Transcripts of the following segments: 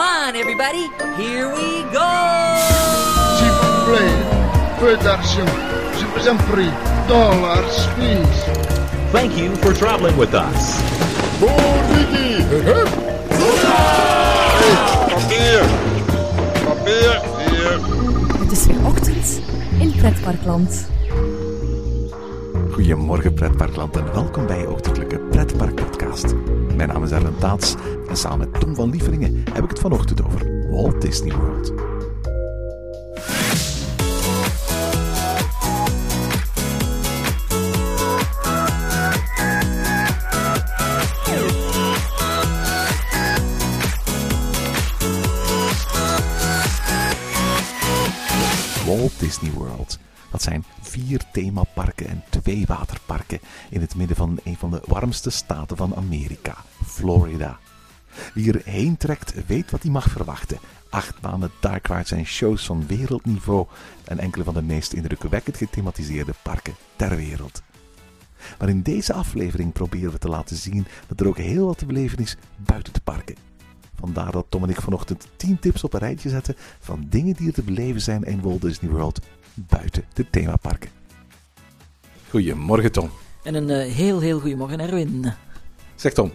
Come on, everybody. Here we go. S'il vous plaît, peu d'argent. Je vous en prie. Dollars, please. Thank you for traveling with us. Papier! Papier! Hier! Het is weer ochtend in Pretparkland. Goedemorgen pretparkland en welkom bij je ochtendelijke pretpark podcast. Mijn naam is Erwin Taats en samen met Tom van Lieveringen heb ik het vanochtend over Walt Disney World. Walt Disney World. Dat zijn vier themaparken en twee waterparken in het midden van een van de warmste staten van Amerika, Florida. Wie erheen trekt, weet wat hij mag verwachten. Achtbanen, dark rides en shows van wereldniveau en enkele van de meest indrukwekkend gethematiseerde parken ter wereld. Maar in deze aflevering proberen we te laten zien dat er ook heel wat te beleven is buiten de parken. Vandaar dat Tom en ik vanochtend 10 tips op een rijtje zetten van dingen die er te beleven zijn in Walt Disney World buiten de themaparken. Goedemorgen Tom. En een eh, heel, heel goedemorgen, Erwin. Zeg Tom,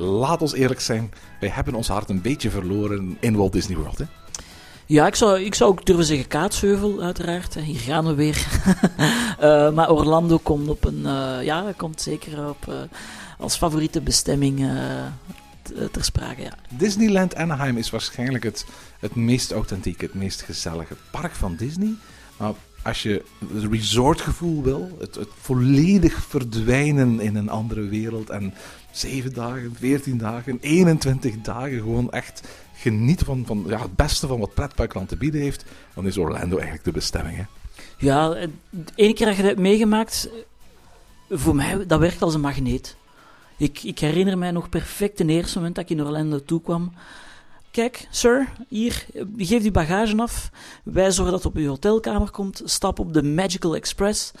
laat ons eerlijk zijn, wij hebben ons hart een beetje verloren in Walt Disney World. Hè? Ja, ik zou, ik zou ook durven zeggen Kaatsheuvel, uiteraard. Hier gaan we weer. Eh, maar Orlando komt op een... eh, ja, komt zeker op, eh, als favoriete bestemming ter sprake, ja. Disneyland Anaheim is waarschijnlijk het, het meest authentieke, het meest gezellige park van Disney. Maar als je het resortgevoel wil, het, het volledig verdwijnen in een andere wereld en 7 dagen, 14 dagen, 21 dagen gewoon echt genieten van, van ja, het beste van wat pretparkland te bieden heeft, dan is Orlando eigenlijk de bestemming. Hè? Ja, de ene keer dat je dat meegemaakt, voor mij, dat werkt als een magneet. Ik, ik herinner mij nog perfect het eerste moment dat ik in Orlando toekwam. Kijk, sir, hier, geef die bagage af. Wij zorgen dat het op uw hotelkamer komt. Stap op de Magical Express.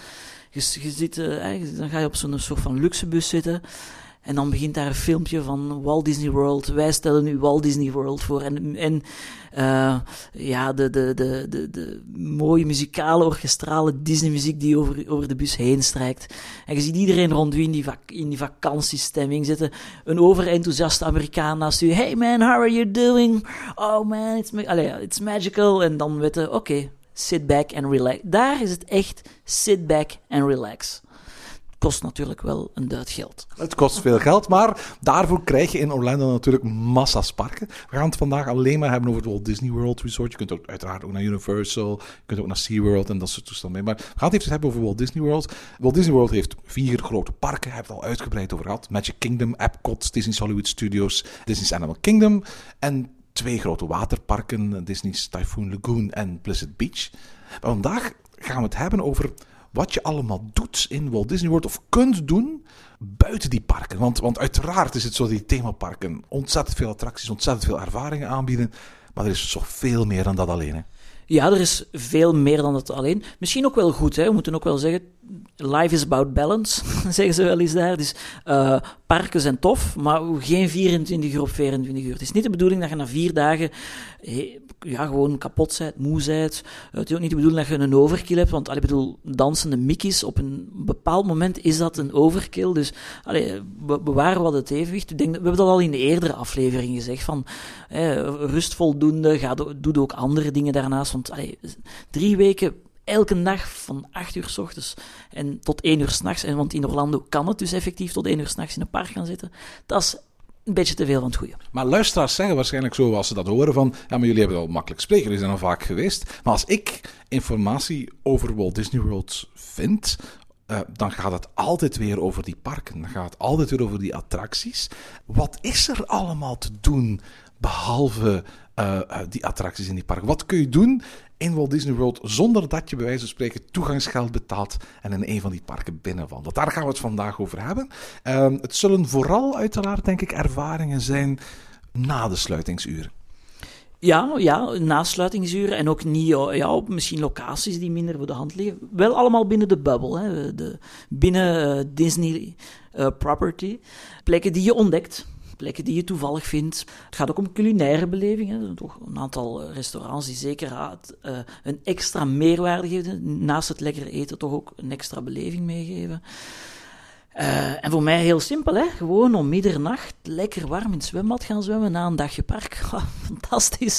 Je, je zit, eh, dan ga je op zo'n soort van luxebus zitten. En dan begint daar een filmpje van Walt Disney World. Wij stellen u Walt Disney World voor. En, en eh, ja, de, de, de, de, de mooie muzikale, orchestrale Disney-muziek die over, over de bus heen strijkt. En je ziet iedereen rond u in die, in die vakantiestemming zitten. Een overenthousiaste Amerikaan naast u. Hey man, how are you doing? Oh man, it's, it's magical. En dan weten, oké, sit back and relax. Daar is het echt sit back and relax. Kost natuurlijk wel een duit geld. Het kost veel geld, maar daarvoor krijg je in Orlando natuurlijk massa's parken. We gaan het vandaag alleen maar hebben over het Walt Disney World Resort. Je kunt ook uiteraard ook naar Universal, je kunt ook naar SeaWorld en dat soort toestanden mee. Maar we gaan het even hebben over Walt Disney World. Walt Disney World heeft vier grote parken, hebben het al uitgebreid over gehad. Magic Kingdom, Epcot, Disney's Hollywood Studios, Disney's Animal Kingdom en twee grote waterparken, Disney's Typhoon Lagoon en Blizzard Beach. Vandaag gaan we het hebben over wat je allemaal doet in Walt Disney World of kunt doen buiten die parken. Want, want uiteraard is het zo dat die themaparken ontzettend veel attracties, ontzettend veel ervaringen aanbieden. Maar er is toch veel meer dan dat alleen. Hè? Ja, er is veel meer dan dat alleen. Misschien ook wel goed, hè. we moeten ook wel zeggen. Life is about balance, zeggen ze wel eens daar. Dus eh, parken zijn tof, maar geen 24 uur op 24 uur. Het is niet de bedoeling dat je na vier dagen ja, gewoon kapot bent, moe bent. Het is ook niet de bedoeling dat je een overkill hebt, want allee, ik bedoel, dansende mickeys, op een bepaald moment is dat een overkill. Dus allee, be- bewaar wat het evenwicht. Ik denk, we hebben dat al in de eerdere aflevering gezegd, van eh, rust voldoende, ga, do- doe ook andere dingen daarnaast. Allee, drie weken elke dag van 8 uur s ochtends en tot 1 uur s'nachts. En want in Orlando kan het dus effectief tot 1 uur s'nachts in een park gaan zitten. Dat is een beetje te veel van het goede. Maar luisteraars zeggen waarschijnlijk zo als ze dat horen van... Ja, maar jullie hebben al makkelijk spreken, jullie zijn al vaak geweest. Maar als ik informatie over Walt Disney World vind... eh, dan gaat het altijd weer over die parken. Dan gaat het altijd weer over die attracties. Wat is er allemaal te doen behalve eh, eh, die attracties in die parken? Wat kun je doen in Walt Disney World zonder dat je bij wijze van spreken toegangsgeld betaalt en in een van die parken binnenwandelt? Daar gaan we het vandaag over hebben. Ehm, het zullen vooral uiteraard, denk ik, ervaringen zijn na de sluitingsuren. Ja, ja, nasluitingsuren en ook niet ja, op misschien locaties die minder voor de hand liggen. Wel allemaal binnen de bubbel, hè, de, binnen eh, Disney property. Plekken die je ontdekt, plekken die je toevallig vindt. Het gaat ook om culinaire belevingen. Toch een aantal restaurants die zeker uh, een extra meerwaarde geven. Naast het lekker eten toch ook een extra beleving meegeven. Uh, en voor mij heel simpel, hè? gewoon om middernacht lekker warm in het zwembad gaan zwemmen na een dagje park. Oh, fantastisch.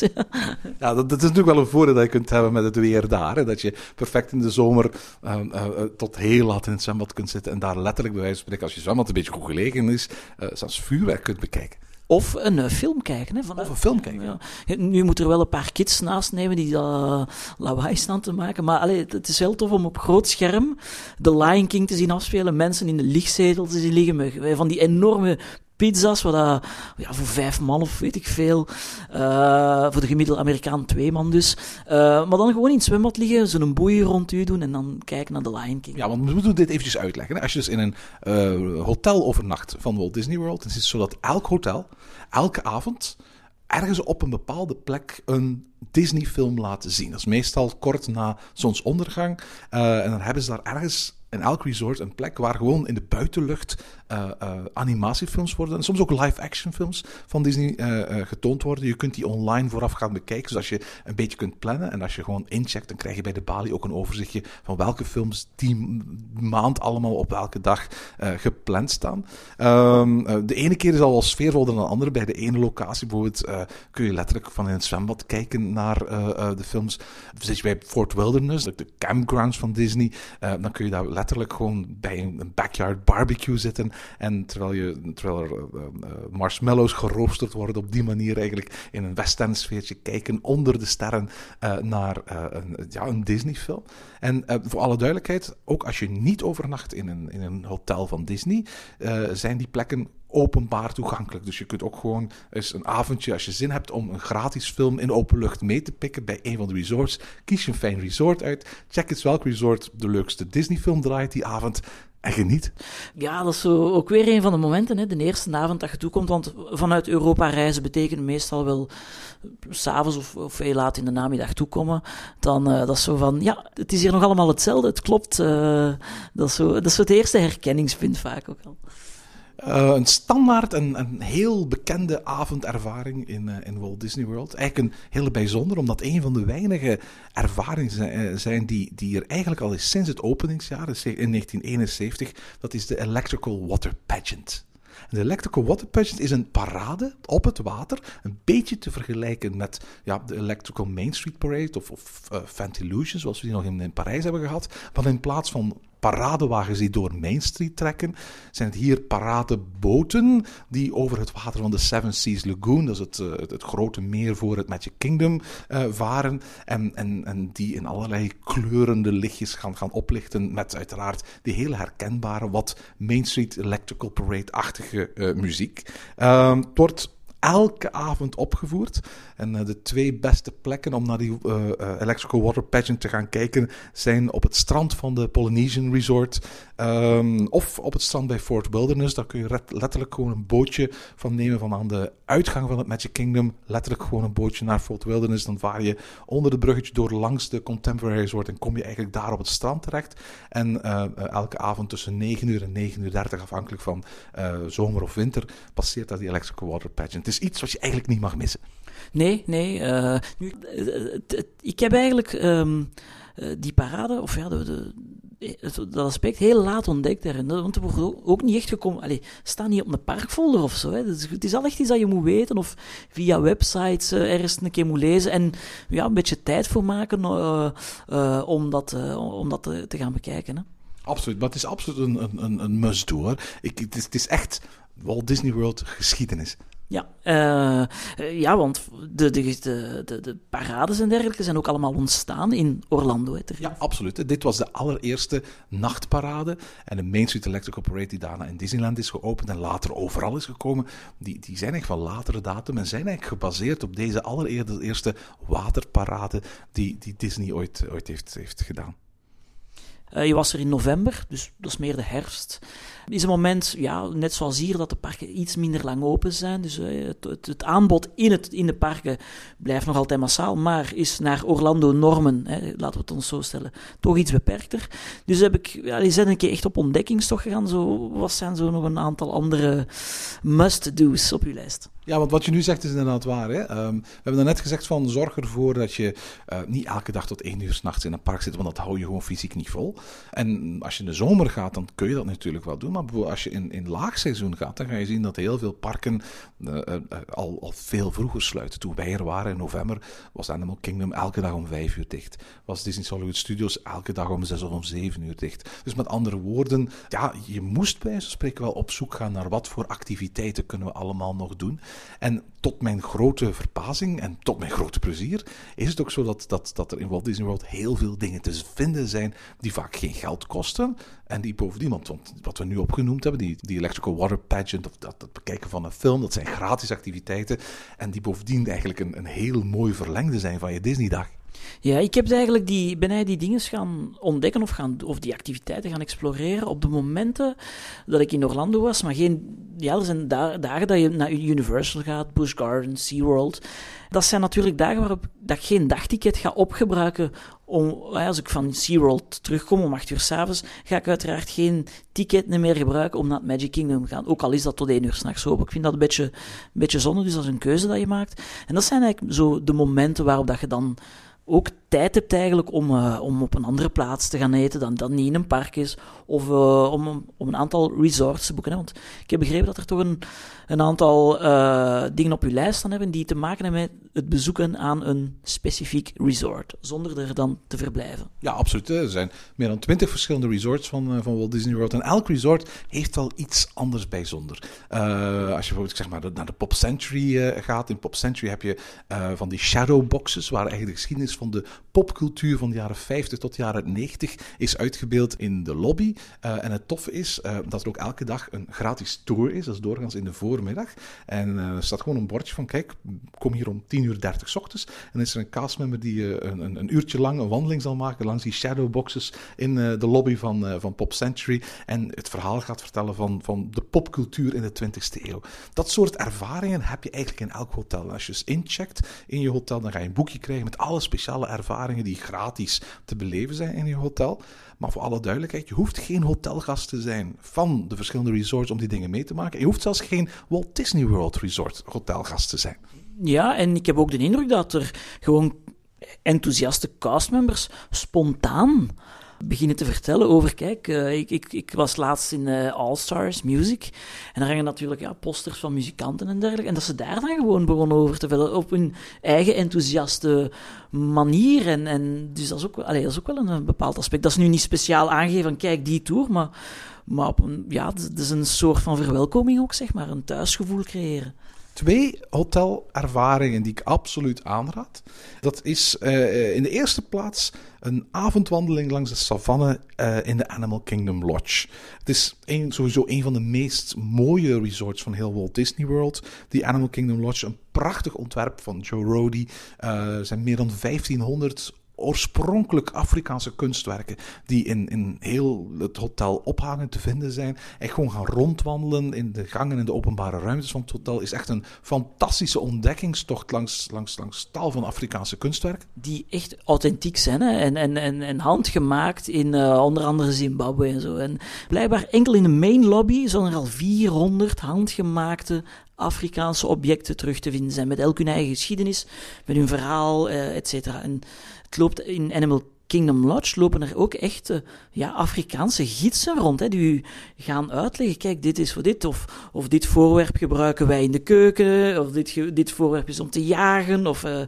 ja, dat, is natuurlijk wel een voordeel dat je kunt hebben met het weer daar. Hè? Dat je perfect in de zomer uh, uh, tot heel laat in het zwembad kunt zitten en daar letterlijk bij wijze van spreken, als je zwembad een beetje goed gelegen is, zelfs vuurwerk kunt bekijken. Of een uh, film kijken. Hè, of een film kijken. Ja. Nu moet er wel een paar kids naast nemen die uh, lawaai staan te maken. Maar allee, het is heel tof om op groot scherm de Lion King te zien afspelen. Mensen in de lichtzetel te zien liggen. Met, van die enorme pizza's, wat dat, ja, voor vijf man of weet ik veel. Uh, voor de gemiddelde Amerikaan twee man dus. Uh, maar dan gewoon in het zwembad liggen, zo'n boei rond u doen en dan kijken naar de Lion King. Ja, want we moeten dit eventjes uitleggen. Als je dus in een uh, hotel overnacht van Walt Disney World, dan is het zo dat elk hotel, elke avond ergens op een bepaalde plek een Disney-film laten zien. Dat is meestal kort na zonsondergang. En dan hebben ze daar ergens in elk resort een plek waar gewoon in de buitenlucht uh, uh, animatiefilms worden. En soms ook live-action films van Disney uh, getoond worden. Je kunt die online vooraf gaan bekijken. Dus als je een beetje kunt plannen en als je gewoon incheckt, dan krijg je bij de balie ook een overzichtje van welke films die maand allemaal op welke dag gepland staan. Um, de ene keer is al wel sfeervoller dan de andere. Bij de ene locatie bijvoorbeeld kun je letterlijk van in het zwembad kijken naar de films. Zit je bij Fort Wilderness, de campgrounds van Disney, dan kun je daar letterlijk gewoon bij een backyard barbecue zitten. En terwijl, je, terwijl er uh, marshmallows geroosterd worden, op die manier eigenlijk in een West End sfeertje kijken onder de sterren naar een, ja, een Disney-film. En voor alle duidelijkheid, ook als je niet overnacht in een, in een hotel van Disney, zijn die plekken openbaar toegankelijk. Dus je kunt ook gewoon eens een avondje, als je zin hebt om een gratis film in open lucht mee te pikken bij een van de resorts, kies je een fijn resort uit. Check eens welk resort de leukste Disney-film draait die avond. En geniet. Ja, dat is ook weer een van de momenten, hè, de eerste avond dat je toekomt. Want vanuit Europa reizen betekent meestal wel s'avonds of, of heel laat in de namiddag toekomen. Dan uh, dat is zo van, ja, het is hier nog allemaal hetzelfde, het klopt. Uh, dat, is zo, dat is zo het eerste herkenningspunt vaak ook al. Uh, een standaard, een, een heel bekende avondervaring in, uh, in Walt Disney World. Eigenlijk een hele bijzonder, omdat een van de weinige ervaringen zijn, zijn die, die er eigenlijk al is sinds het openingsjaar, dus in 1971. Dat is de Electrical Water Pageant. De Electrical Water Pageant is een parade op het water. Een beetje te vergelijken met ja, de Electrical Main Street Parade of, of Fantillusion, zoals we die nog in, in Parijs hebben gehad. Maar in plaats van paradewagens die door Main Street trekken, zijn het hier paradeboten die over het water van de Seven Seas Lagoon, dat is het, uh, het, grote meer voor het Magic Kingdom, uh, varen. En, en, en die in allerlei kleurende lichtjes gaan, gaan oplichten met uiteraard die hele herkenbare, wat Main Street Electrical Parade-achtige uh, muziek. het wordt elke avond opgevoerd. En uh, de twee beste plekken om naar die uh, Electrical Water Pageant te gaan kijken zijn op het strand van de Polynesian Resort um, of op het strand bij Fort Wilderness. Daar kun je letterlijk gewoon een bootje van nemen van aan de uitgang van het Magic Kingdom. Letterlijk gewoon een bootje naar Fort Wilderness. Dan vaar je onder het bruggetje door langs de Contemporary Resort en kom je eigenlijk daar op het strand terecht. En elke avond tussen 9 uur en 9 uur 30 afhankelijk van zomer of winter passeert daar die Electrical Water Pageant is iets wat je eigenlijk niet mag missen. Nee, nee. Uh, nu, ik heb eigenlijk um, die parade, of ja, de, de, dat aspect heel laat ontdekt daarin. Want er wordt ook niet echt gekomen. Allee, staat niet op een parkfolder of zo. Het is al echt iets dat je moet weten of via websites uh, ergens een keer moet lezen. En ja, een beetje tijd voor maken uh, om dat, om dat te, te, gaan bekijken. Hè. Absoluut, maar het is absoluut een, een, een must-do hoor. Ik, het, is, het is echt Walt Disney World geschiedenis. Ja, uh, ja want de, de, de, de, parades en dergelijke zijn ook allemaal ontstaan in Orlando. Hè, ja, absoluut. Dit was de allereerste nachtparade. En de Main Street Electrical Parade die daarna in Disneyland is geopend en later overal is gekomen, die, die zijn echt van latere datum en zijn eigenlijk gebaseerd op deze allereerste waterparade die, die Disney ooit, ooit heeft, heeft gedaan. Eh, je was er in november, dus dat is meer de herfst. Is een moment, ja, net zoals hier, dat de parken iets minder lang open zijn. Dus eh, het, het, aanbod in, het, in de parken blijft nog altijd massaal, maar is naar Orlando-normen, laten we het ons zo stellen, toch iets beperkter. Dus heb ik, ja, die zijn een keer echt op ontdekkingstocht gegaan. Zo, wat zijn zo nog een aantal andere must-do's op uw lijst? Ja, want wat je nu zegt is inderdaad waar. Hè? Ehm, we hebben net gezegd van zorg ervoor dat je eh, niet elke dag tot één uur s'nachts in een park zit, want dat hou je gewoon fysiek niet vol. En als je in de zomer gaat, dan kun je dat natuurlijk wel doen. Maar bijvoorbeeld als je in, in laagseizoen gaat, dan ga je zien dat heel veel parken uh, uh, al, al veel vroeger sluiten. Toen wij er waren in november, was Animal Kingdom elke dag om vijf uur dicht. Was Disney Hollywood Studios elke dag om zes of om zeven uur dicht. Dus met andere woorden, ja, je moest bij zo'n spreken wel op zoek gaan naar wat voor activiteiten kunnen we allemaal nog doen. En tot mijn grote verbazing en tot mijn grote plezier is het ook zo dat, dat, dat er in Walt Disney World heel veel dingen te vinden zijn die vaak geen geld kosten. En die bovendien, want wat we nu opgenoemd hebben, die, die Electrical Water Pageant, of dat, dat bekijken van een film, dat zijn gratis activiteiten. En die bovendien eigenlijk een, een heel mooi verlengde zijn van je Disney-dag. Ja, ik heb eigenlijk die, ben die dingen gaan ontdekken of, gaan, of die activiteiten gaan exploreren op de momenten dat ik in Orlando was. Maar geen, ja, er zijn dagen dat je naar Universal gaat, Busch Gardens, SeaWorld. Dat zijn natuurlijk dagen waarop dat ik geen dagticket ga opgebruiken. Om, als ik van SeaWorld terugkom om 8 uur s'avonds, ga ik uiteraard geen ticket meer gebruiken om naar het Magic Kingdom te gaan. Ook al is dat tot 1 uur s'nachts open. Ik vind dat een beetje, een beetje zonde, dus dat is een keuze dat je maakt. En dat zijn eigenlijk zo de momenten waarop dat je dan ook tijd hebt eigenlijk om, uh, om op een andere plaats te gaan eten dan dat niet in een park is. Of uh, om, om een aantal resorts te boeken. Want ik heb begrepen dat er toch een, een aantal uh, dingen op uw lijst staan hebben die te maken hebben met het bezoeken aan een specifiek resort. Zonder er dan te verblijven. Ja, absoluut. Er zijn meer dan twintig verschillende resorts van, van Walt Disney World. En elk resort heeft wel iets anders bijzonder. als je bijvoorbeeld zeg maar, naar de Pop Century gaat. In Pop Century heb je van die shadow boxes, waar eigenlijk de geschiedenis van de popcultuur van de jaren 50 tot de jaren 90 is uitgebeeld in de lobby. Uh, en het toffe is uh, dat er ook elke dag een gratis tour is. Dat is doorgaans in de voormiddag. En uh, er staat gewoon een bordje van: kijk, kom hier om 10 uur 30 s ochtends. En dan is er een castmember die een, een, een, uurtje lang een wandeling zal maken langs die shadowboxes in de lobby van, van Pop Century. En het verhaal gaat vertellen van, van de popcultuur in de 20e eeuw. Dat soort ervaringen heb je eigenlijk in elk hotel. Als je dus incheckt in je hotel, dan ga je een boekje krijgen met alle speciale ervaringen die gratis te beleven zijn in je hotel. Maar voor alle duidelijkheid, je hoeft geen hotelgast te zijn van de verschillende resorts om die dingen mee te maken. Je hoeft zelfs geen Walt Disney World Resort hotelgast te zijn. Ja, en ik heb ook de indruk dat er gewoon enthousiaste castmembers spontaan beginnen te vertellen over, kijk, uh, ik, ik, ik was laatst in uh, All Stars Music en daar hangen natuurlijk ja, posters van muzikanten en dergelijke. En dat ze daar dan gewoon begonnen over te vertellen op hun eigen enthousiaste manier. En, en dus dat is, ook, allee, dat is ook wel een, bepaald aspect. Dat is nu niet speciaal aangegeven van, kijk, die tour, maar, maar op een, ja, het is een soort van verwelkoming ook, zeg maar, een thuisgevoel creëren twee hotelervaringen die ik absoluut aanraad. Dat is uh, in de eerste plaats een avondwandeling langs de savanne uh, in de Animal Kingdom Lodge. Het is sowieso een van de meest mooie resorts van heel Walt Disney World. Die Animal Kingdom Lodge, een prachtig ontwerp van Joe Rody. er zijn meer dan 1500 oorspronkelijk Afrikaanse kunstwerken die in, in heel het hotel ophangen te vinden zijn. En gewoon gaan rondwandelen in de gangen en de openbare ruimtes van het hotel is echt een fantastische ontdekkingstocht langs, langs, langs tal van Afrikaanse kunstwerken. Die echt authentiek zijn hè? En, en, en, handgemaakt in uh, onder andere Zimbabwe en zo. En blijkbaar enkel in de main lobby zijn er al 400 handgemaakte Afrikaanse objecten terug te vinden zijn. Met elk hun eigen geschiedenis, met hun verhaal, uh, et cetera. En het loopt in Animal Kingdom Lodge lopen er ook echt uh, ja, Afrikaanse gidsen rond, hè, die u gaan uitleggen, kijk, dit is voor dit, of, of dit voorwerp gebruiken wij in de keuken, of dit, dit voorwerp is om te jagen, of... Uh,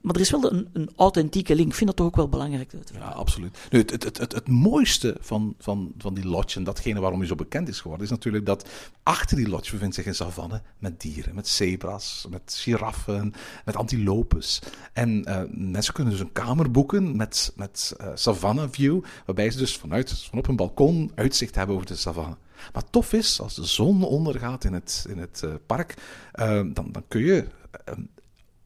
maar er is wel een, een, authentieke link. Ik vind dat toch ook wel belangrijk. Ja, absoluut. Nu, het, het, het, het, mooiste van, van, van die lodge, en datgene waarom hij zo bekend is geworden, is natuurlijk dat achter die lodge bevindt zich een savanne met dieren, met zebra's, met giraffen, met antilopes. En uh, mensen kunnen dus een kamer boeken met, met uh, savanne view, waarbij ze dus vanuit, van op een balkon uitzicht hebben over de savanne. Maar tof is, als de zon ondergaat in het, in het uh, park, dan, dan kun je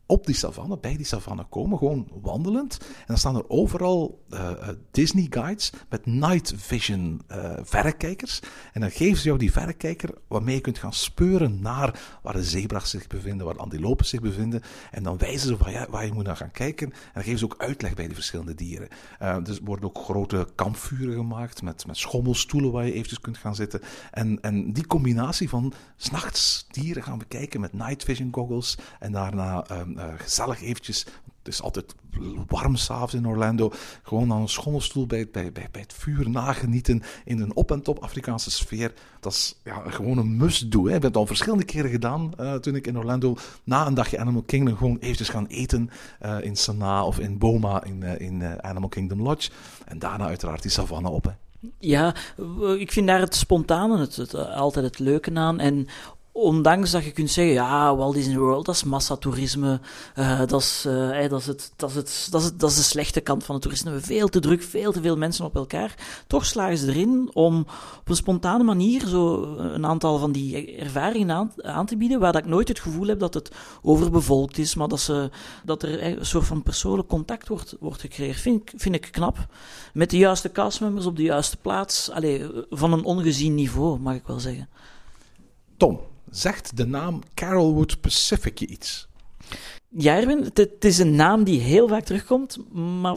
op die savanne, bij die savanne komen, gewoon wandelend. En dan staan er overal uh, Disney guides met night vision uh, verrekijkers. En dan geven ze jou die verrekijker waarmee je kunt gaan speuren naar waar de zebra's zich bevinden, waar de antilopen zich bevinden. En dan wijzen ze waar je, waar je moet naar gaan kijken. En dan geven ze ook uitleg bij die verschillende dieren. Dus er worden ook grote kampvuren gemaakt met, met schommelstoelen waar je eventjes kunt gaan zitten. En, en die combinatie van s'nachts dieren gaan bekijken met night vision goggles en daarna um, uh, gezellig eventjes. Het is altijd warm s'avonds in Orlando. Gewoon aan een schommelstoel bij, bij, bij, het vuur nagenieten in een op- en top Afrikaanse sfeer. Dat is ja, gewoon een must-do. Ik heb het al verschillende keren gedaan uh, toen ik in Orlando na een dagje Animal Kingdom gewoon eventjes gaan eten uh, in Sanaa of in Boma in, in Animal Kingdom Lodge. En daarna uiteraard die savanne op. Hè. Ja, ik vind daar het spontane het, altijd het leuke aan. En ondanks dat je kunt zeggen, ja, Walt Disney World, dat is massatoerisme, dat, is, uh, dat, is het, dat, is het, dat, is de slechte kant van het toerisme. Veel te druk, veel te veel mensen op elkaar. Toch slagen ze erin om op een spontane manier zo een aantal van die ervaringen aan, te bieden, waar dat ik nooit het gevoel heb dat het overbevolkt is, maar dat, ze, dat er een soort van persoonlijk contact wordt, wordt gecreëerd. Vind ik, vind ik knap. Met de juiste castmembers op de juiste plaats. Allee, van een ongezien niveau, mag ik wel zeggen. Tom, zegt de naam Carolwood Pacific je iets? Ja, Erwin, het, het, is een naam die heel vaak terugkomt, maar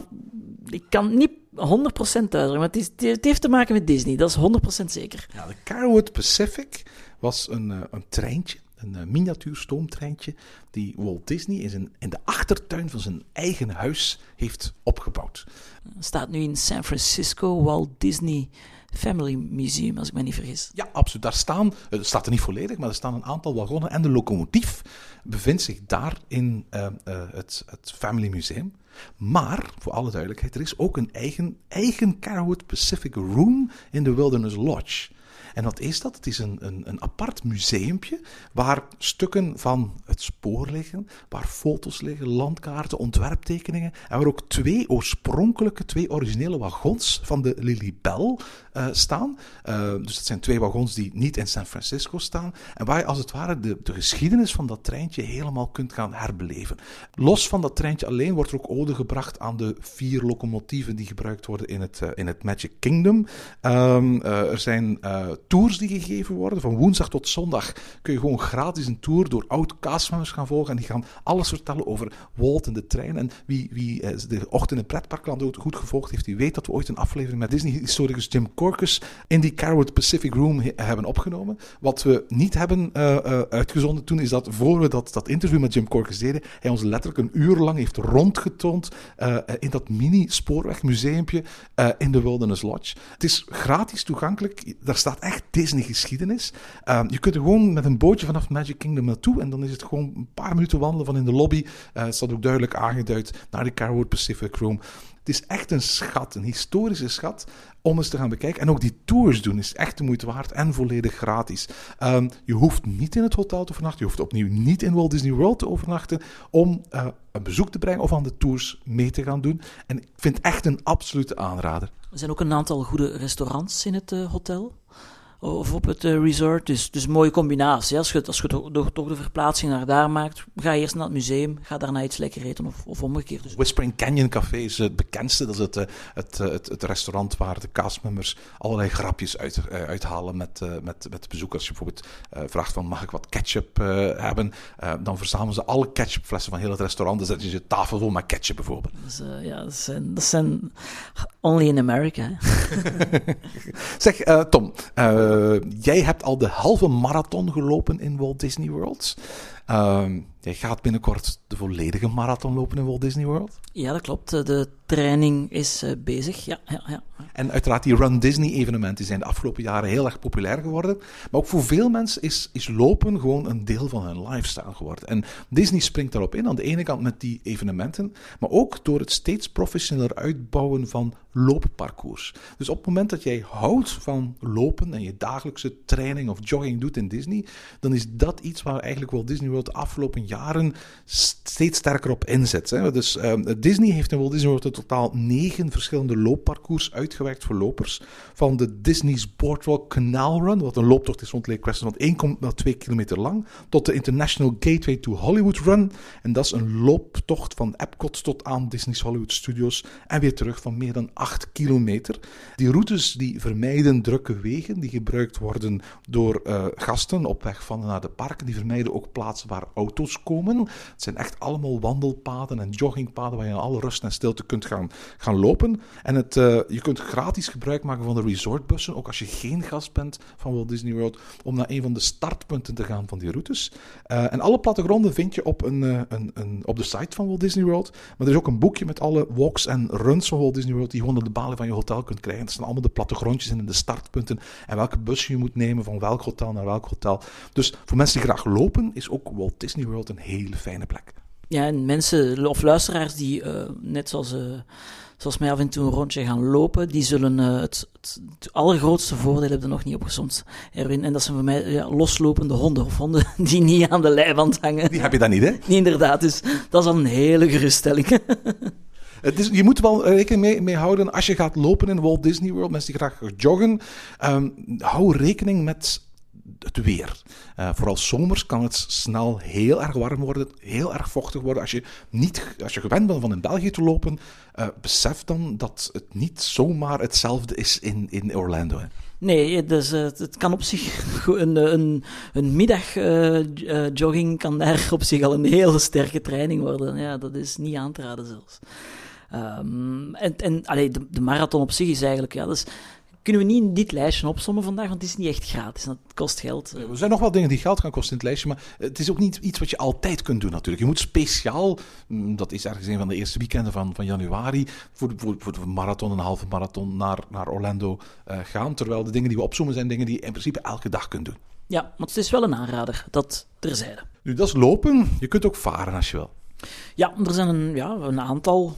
ik kan niet 100% uitdrukken. Maar het, is, het, heeft te maken met Disney, dat is 100% zeker. Ja, de Carolwood Pacific was een, uh, een treintje, een uh, miniatuur stoomtreintje, die Walt Disney in, zijn, in de achtertuin van zijn eigen huis heeft opgebouwd. Staat nu in San Francisco, Walt Disney Family Museum, als ik me niet vergis. Ja, absoluut. Daar staan, het staat er niet volledig, maar er staan een aantal wagonnen en de locomotief bevindt zich daar in uh, uh, het, het Family Museum. Maar, voor alle duidelijkheid, er is ook een eigen, eigen Carwood Pacific Room in de Wilderness Lodge. En wat is dat? Het is een, een, een apart museumpje waar stukken van het spoor liggen, waar foto's liggen, landkaarten, ontwerptekeningen. En waar ook twee oorspronkelijke, twee originele wagons van de Lilybell uh, staan. Uh, dus dat zijn twee wagons die niet in San Francisco staan. En waar je als het ware de, de geschiedenis van dat treintje helemaal kunt gaan herbeleven. Los van dat treintje alleen wordt er ook ode gebracht aan de vier locomotieven die gebruikt worden in het, uh, in het Magic Kingdom. Um, er zijn tours die gegeven worden. Van woensdag tot zondag kun je gewoon gratis een tour door oud-castmembers gaan volgen. En die gaan alles vertellen over Walt en de trein. En wie, wie de ochtend in pretparkland goed gevolgd heeft, die weet dat we ooit een aflevering met Disney-historicus Jim In die Carwood Pacific Room hebben opgenomen. Wat we niet hebben uh, uh, uitgezonden toen, is dat voor we dat, dat interview met Jim Corcus deden, hij ons letterlijk een uur lang heeft rondgetoond uh, in dat mini-spoorwegmuseumpje in de Wilderness Lodge. Het is gratis toegankelijk. Daar staat echt Disney-geschiedenis. Je kunt er gewoon met een bootje vanaf Magic Kingdom naartoe en dan is het gewoon een paar minuten wandelen van in de lobby. Het staat ook duidelijk aangeduid naar de Carwood Pacific Room. Het is echt een schat, een historische schat om eens te gaan bekijken. En ook die tours doen is echt de moeite waard en volledig gratis. Um, je hoeft niet in het hotel te overnachten. Je hoeft opnieuw niet in Walt Disney World te overnachten om uh, een bezoek te brengen of aan de tours mee te gaan doen. En ik vind het echt een absolute aanrader. Er zijn ook een aantal goede restaurants in het uh, hotel of op het uh, resort. Dus, dus een mooie combinatie. Als je, als je toch, de verplaatsing naar daar maakt, ga eerst naar het museum, ga daarna iets lekker eten of, of omgekeerd. Dus. Whispering Canyon Café is het bekendste. Dat is het, het, het, het restaurant waar de castmembers allerlei grapjes uit, uithalen met, met, met de bezoekers. Als je bijvoorbeeld vraagt van mag ik wat ketchup hebben, dan verzamelen ze alle ketchupflessen van heel het restaurant. Dan zetten ze je tafel vol met ketchup bijvoorbeeld. Dus, ja, dat zijn, dat zijn only in America. zeg Tom, Uh, jij hebt al de halve marathon gelopen in Walt Disney World. Uh, jij gaat binnenkort de volledige marathon lopen in Walt Disney World. Ja, dat klopt. De training is uh, bezig. Ja, ja, ja. En uiteraard, die Run Disney evenementen zijn de afgelopen jaren heel erg populair geworden. Maar ook voor veel mensen is, is lopen gewoon een deel van hun lifestyle geworden. En Disney springt daarop in, aan de ene kant met die evenementen, maar ook door het steeds professioneler uitbouwen van loopparcours. Dus op het moment dat jij houdt van lopen en je dagelijkse training of jogging doet in Disney, dan is dat iets waar eigenlijk Walt Disney World De afgelopen jaren steeds sterker op inzet. Hè. Dus ehm, Disney heeft in Walt Disney World in totaal negen verschillende loopparcours uitgewerkt voor lopers. Van de Disney's Boardwalk Canal Run, wat een looptocht is rond Lake Preston van 1,2 kilometer lang, tot de International Gateway to Hollywood Run. En dat is een looptocht van Epcot tot aan Disney's Hollywood Studios en weer terug van meer dan 8 kilometer. Die routes die vermijden drukke wegen die gebruikt worden door uh, gasten op weg van naar de parken. Die vermijden ook plaatsen waar auto's komen. Het zijn echt allemaal wandelpaden en joggingpaden waar je in alle rust en stilte kunt gaan, gaan lopen. En het, uh, je kunt gratis gebruik maken van de resortbussen, ook als je geen gast bent van Walt Disney World, om naar een van de startpunten te gaan van die routes. Uh, en alle plattegronden vind je op, een, een, een, op de site van Walt Disney World. Maar er is ook een boekje met alle walks en runs van Walt Disney World die je gewoon op de balie van je hotel kunt krijgen. Dat zijn allemaal de plattegrondjes in de startpunten en welke bus je moet nemen van welk hotel naar welk hotel. Dus voor mensen die graag lopen, is ook Walt Disney World een hele fijne plek. Ja, en mensen of luisteraars die, uh, net zoals, uh, zoals mij af en toe een rondje gaan lopen, die zullen uh, het, het, het, allergrootste voordeel hebben nog niet opgezomd, Erwin. En dat zijn voor mij ja, loslopende honden, of honden die niet aan de leiband hangen. Die heb je dan niet, hè? Nee, inderdaad. Dus dat is al een hele geruststelling. Het is, je moet wel rekening mee, mee, houden als je gaat lopen in Walt Disney World, mensen die graag joggen. Um, hou rekening met het weer. Uh, vooral zomers kan het snel heel erg warm worden, heel erg vochtig worden. Als je, niet, als je gewend bent van in België te lopen, uh, besef dan dat het niet zomaar hetzelfde is in, in Orlando. Nee, dus, uh, het kan op zich een, een, een middagjogging kan daar op zich al een hele sterke training worden. Ja, dat is niet aan te raden zelfs. Um, en en allee, de, de, marathon op zich is eigenlijk, ja, kunnen we niet in dit lijstje opsommen vandaag, want het is niet echt gratis. Het kost geld. Er zijn nog wel dingen die geld gaan kosten in het lijstje, maar het is ook niet iets wat je altijd kunt doen natuurlijk. Je moet speciaal, dat is ergens een van de eerste weekenden van, van januari, voor, voor, voor de marathon, een halve marathon, naar, naar Orlando uh, gaan. Terwijl de dingen die we opzommen zijn dingen die je in principe elke dag kunt doen. Ja, maar het is wel een aanrader, dat terzijde. Nu, dat is lopen. Je kunt ook varen als je wil. Ja, er zijn een, ja, een aantal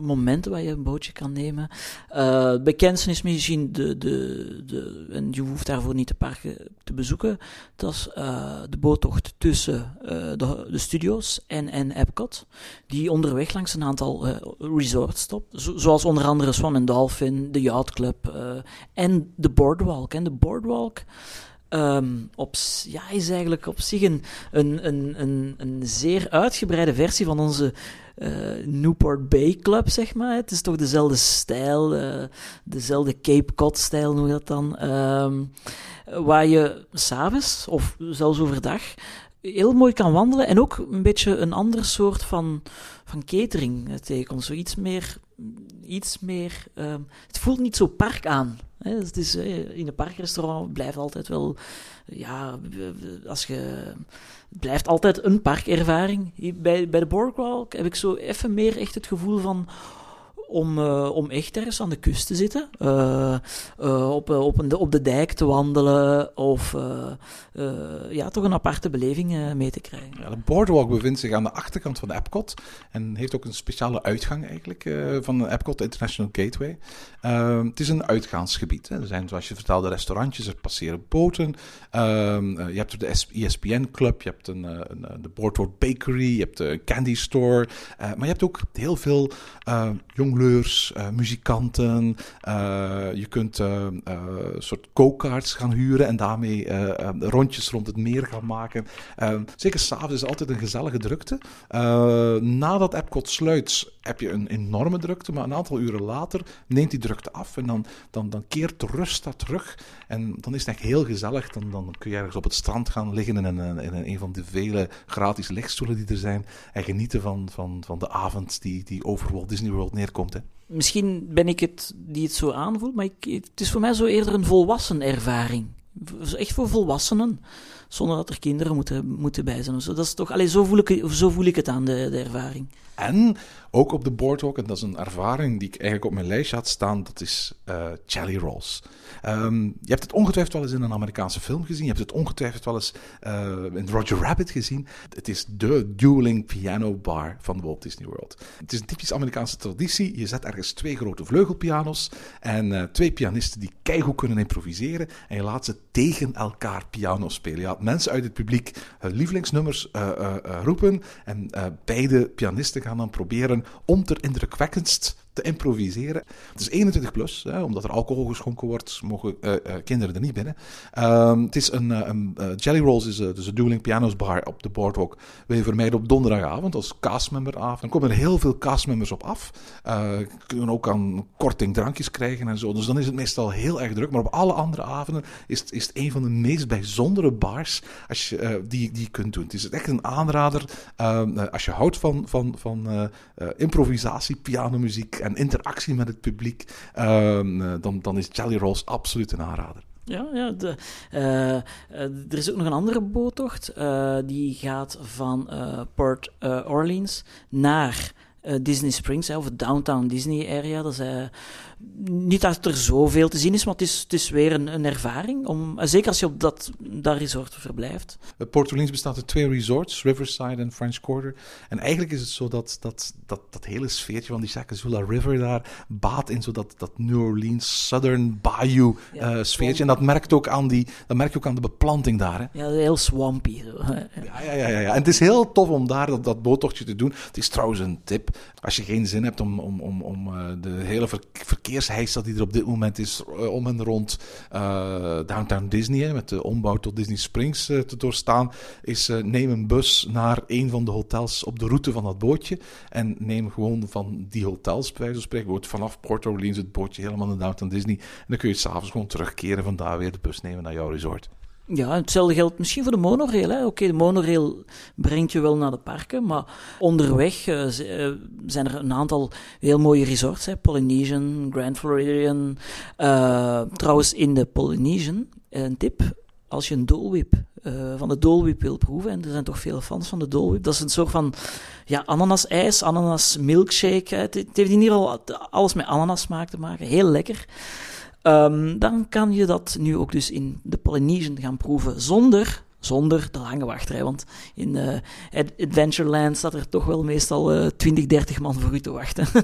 momenten waar je een bootje kan nemen. Uh, bekendste is misschien de, de, de, en je hoeft daarvoor niet de parken te bezoeken, dat is uh, de boottocht tussen uh, de, de studio's en, en Epcot, die onderweg langs een aantal resorts stopt, zo, zoals onder andere Swan and Dolphin, de Yacht Club en de Boardwalk. En de Boardwalk Um, op, ja, is eigenlijk op zich een, een, een, een, zeer uitgebreide versie van onze uh, Newport Bay Club, zeg maar. Het is toch dezelfde stijl, uh, dezelfde Cape Cod-stijl noem je dat dan. Um, waar je s'avonds, of zelfs overdag, heel mooi kan wandelen en ook een beetje een ander soort van, van catering tegenkomt. Zo iets meer, iets meer, um, het voelt niet zo park aan. Hè? Het is, in een parkrestaurant blijft altijd wel, ja, als je, het blijft altijd een parkervaring. Bij, bij de Boardwalk heb ik zo even meer echt het gevoel van, om, uh, om echt ergens aan de kust te zitten. Uh, uh, op, op, een, op de dijk te wandelen. Of ja, toch een aparte beleving mee te krijgen. De Boardwalk bevindt zich aan de achterkant van de Epcot. En heeft ook een speciale uitgang eigenlijk van de Epcot International Gateway. het is een uitgaansgebied. Hè. Er zijn, zoals je vertelde, restaurantjes. Er passeren boten. je hebt de ESPN Club. Je hebt een, een, de Boardwalk Bakery. Je hebt de Candy Store. maar je hebt ook heel veel jong uh, muzikanten. Uh, je kunt uh, soort go-karts gaan huren en daarmee rondjes rond het meer gaan maken. zeker s'avonds is altijd een gezellige drukte. nadat Epcot sluit, heb je een enorme drukte, maar een aantal uren later neemt die drukte af en dan, dan, dan keert de rust daar terug. En dan is het echt heel gezellig. Dan, dan kun je ergens op het strand gaan liggen in een, in een van de vele gratis lichtstoelen die er zijn en genieten van, van, van de avond die, die over Walt Disney World neerkomt. Hè. Misschien ben ik het die het zo aanvoelt, maar ik, het is voor mij zo eerder een volwassen ervaring. Echt voor volwassenen, zonder dat er kinderen moeten, moeten bij zijn. Dat is toch, allee, zo, voel ik, zo voel ik het aan, de, de ervaring. En ook op de boardwalk, en dat is een ervaring die ik eigenlijk op mijn lijstje had staan, dat is uh, Jelly Rolls. Um, je hebt het ongetwijfeld wel eens in een Amerikaanse film gezien. Je hebt het ongetwijfeld wel eens uh, in Roger Rabbit gezien. Het is de dueling piano bar van Walt Disney World. Het is een typisch Amerikaanse traditie. Je zet ergens twee grote vleugelpiano's en uh, twee pianisten die keigoed kunnen improviseren. En je laat ze tegen elkaar piano spelen. Je mensen uit het publiek hun lievelingsnummers eh, eh, eh, roepen en beide pianisten gaan dan proberen om ter indrukwekkendst te improviseren. Het is 21 plus, hè, omdat er alcohol geschonken wordt, mogen eh, eh, kinderen er niet binnen. Ehm, het is een, eh, Jelly Rolls is dus een Dueling Pianos bar op de Boardwalk. Wil je vermijden op donderdagavond als castmemberavond. Dan komen er heel veel castmembers op af. Kunnen ook aan korting drankjes krijgen en zo. Dus dan is het meestal heel erg druk. Maar op alle andere avonden is het, is het een van de meest bijzondere bars als je, die, die je kunt doen. Het is echt een aanrader ehm, eh, als je houdt van, van, van improvisatie, pianomuziek en interactie met het publiek. ehm, eh, dan, dan is Jelly Rolls absoluut een aanrader. Ja, ja de, eh, eh, er is ook nog een andere boottocht. die gaat van Port Orleans naar eh, Disney Springs, hè, of het downtown Disney area. Dat is, eh, niet dat er zoveel te zien is, maar het is, het is weer een, een ervaring. Om, eh, zeker als je op dat, dat resort verblijft. Port Orleans bestaat uit twee resorts, Riverside en French Quarter. En eigenlijk is het zo dat dat, dat, dat hele sfeertje van die Sacagula River daar baat in zo dat, dat New Orleans Southern Bayou Ja, sfeertje. En dat merkt ook aan, die, dat merk je ook aan de beplanting daar. Hè. Ja, heel swampy. Zo. Ja, ja, ja, ja, ja. En het is heel tof om daar dat, dat boottochtje te doen. Het is trouwens een tip. Als je geen zin hebt om, om, om, om eh, de hele ver verkeersheisa die er op dit moment is eh, om en rond eh, Downtown Disney, met de ombouw tot Disney Springs te doorstaan, is neem een bus naar een van de hotels op de route van dat bootje. En neem gewoon van die hotels, bij wijze spreken, bijvoorbeeld vanaf Port Orleans het bootje helemaal naar Downtown Disney. En dan kun je s'avonds gewoon terugkeren en van daar weer de bus nemen naar jouw resort. Ja, hetzelfde geldt misschien voor de monorail. Oké, de monorail brengt je wel naar de parken, maar onderweg eh, eh, zijn er een aantal heel mooie resorts. Hè. Polynesian, Grand Floridian. Eh, trouwens, in de Polynesian, een tip, als je een eh, van de Dole Whip wil proeven, en er zijn toch veel fans van de Dole Whip, dat is een soort van ja, ananas-ijs, ananas-milkshake. Het, het heeft in ieder geval alles met ananasmaak te maken. Heel lekker. Ehm, dan kan je dat nu ook dus in de Polynesian gaan proeven zonder, zonder de lange wachtrij. Want in eh, Ad- Adventureland staat er toch wel meestal eh 20, 30 man voor u te wachten.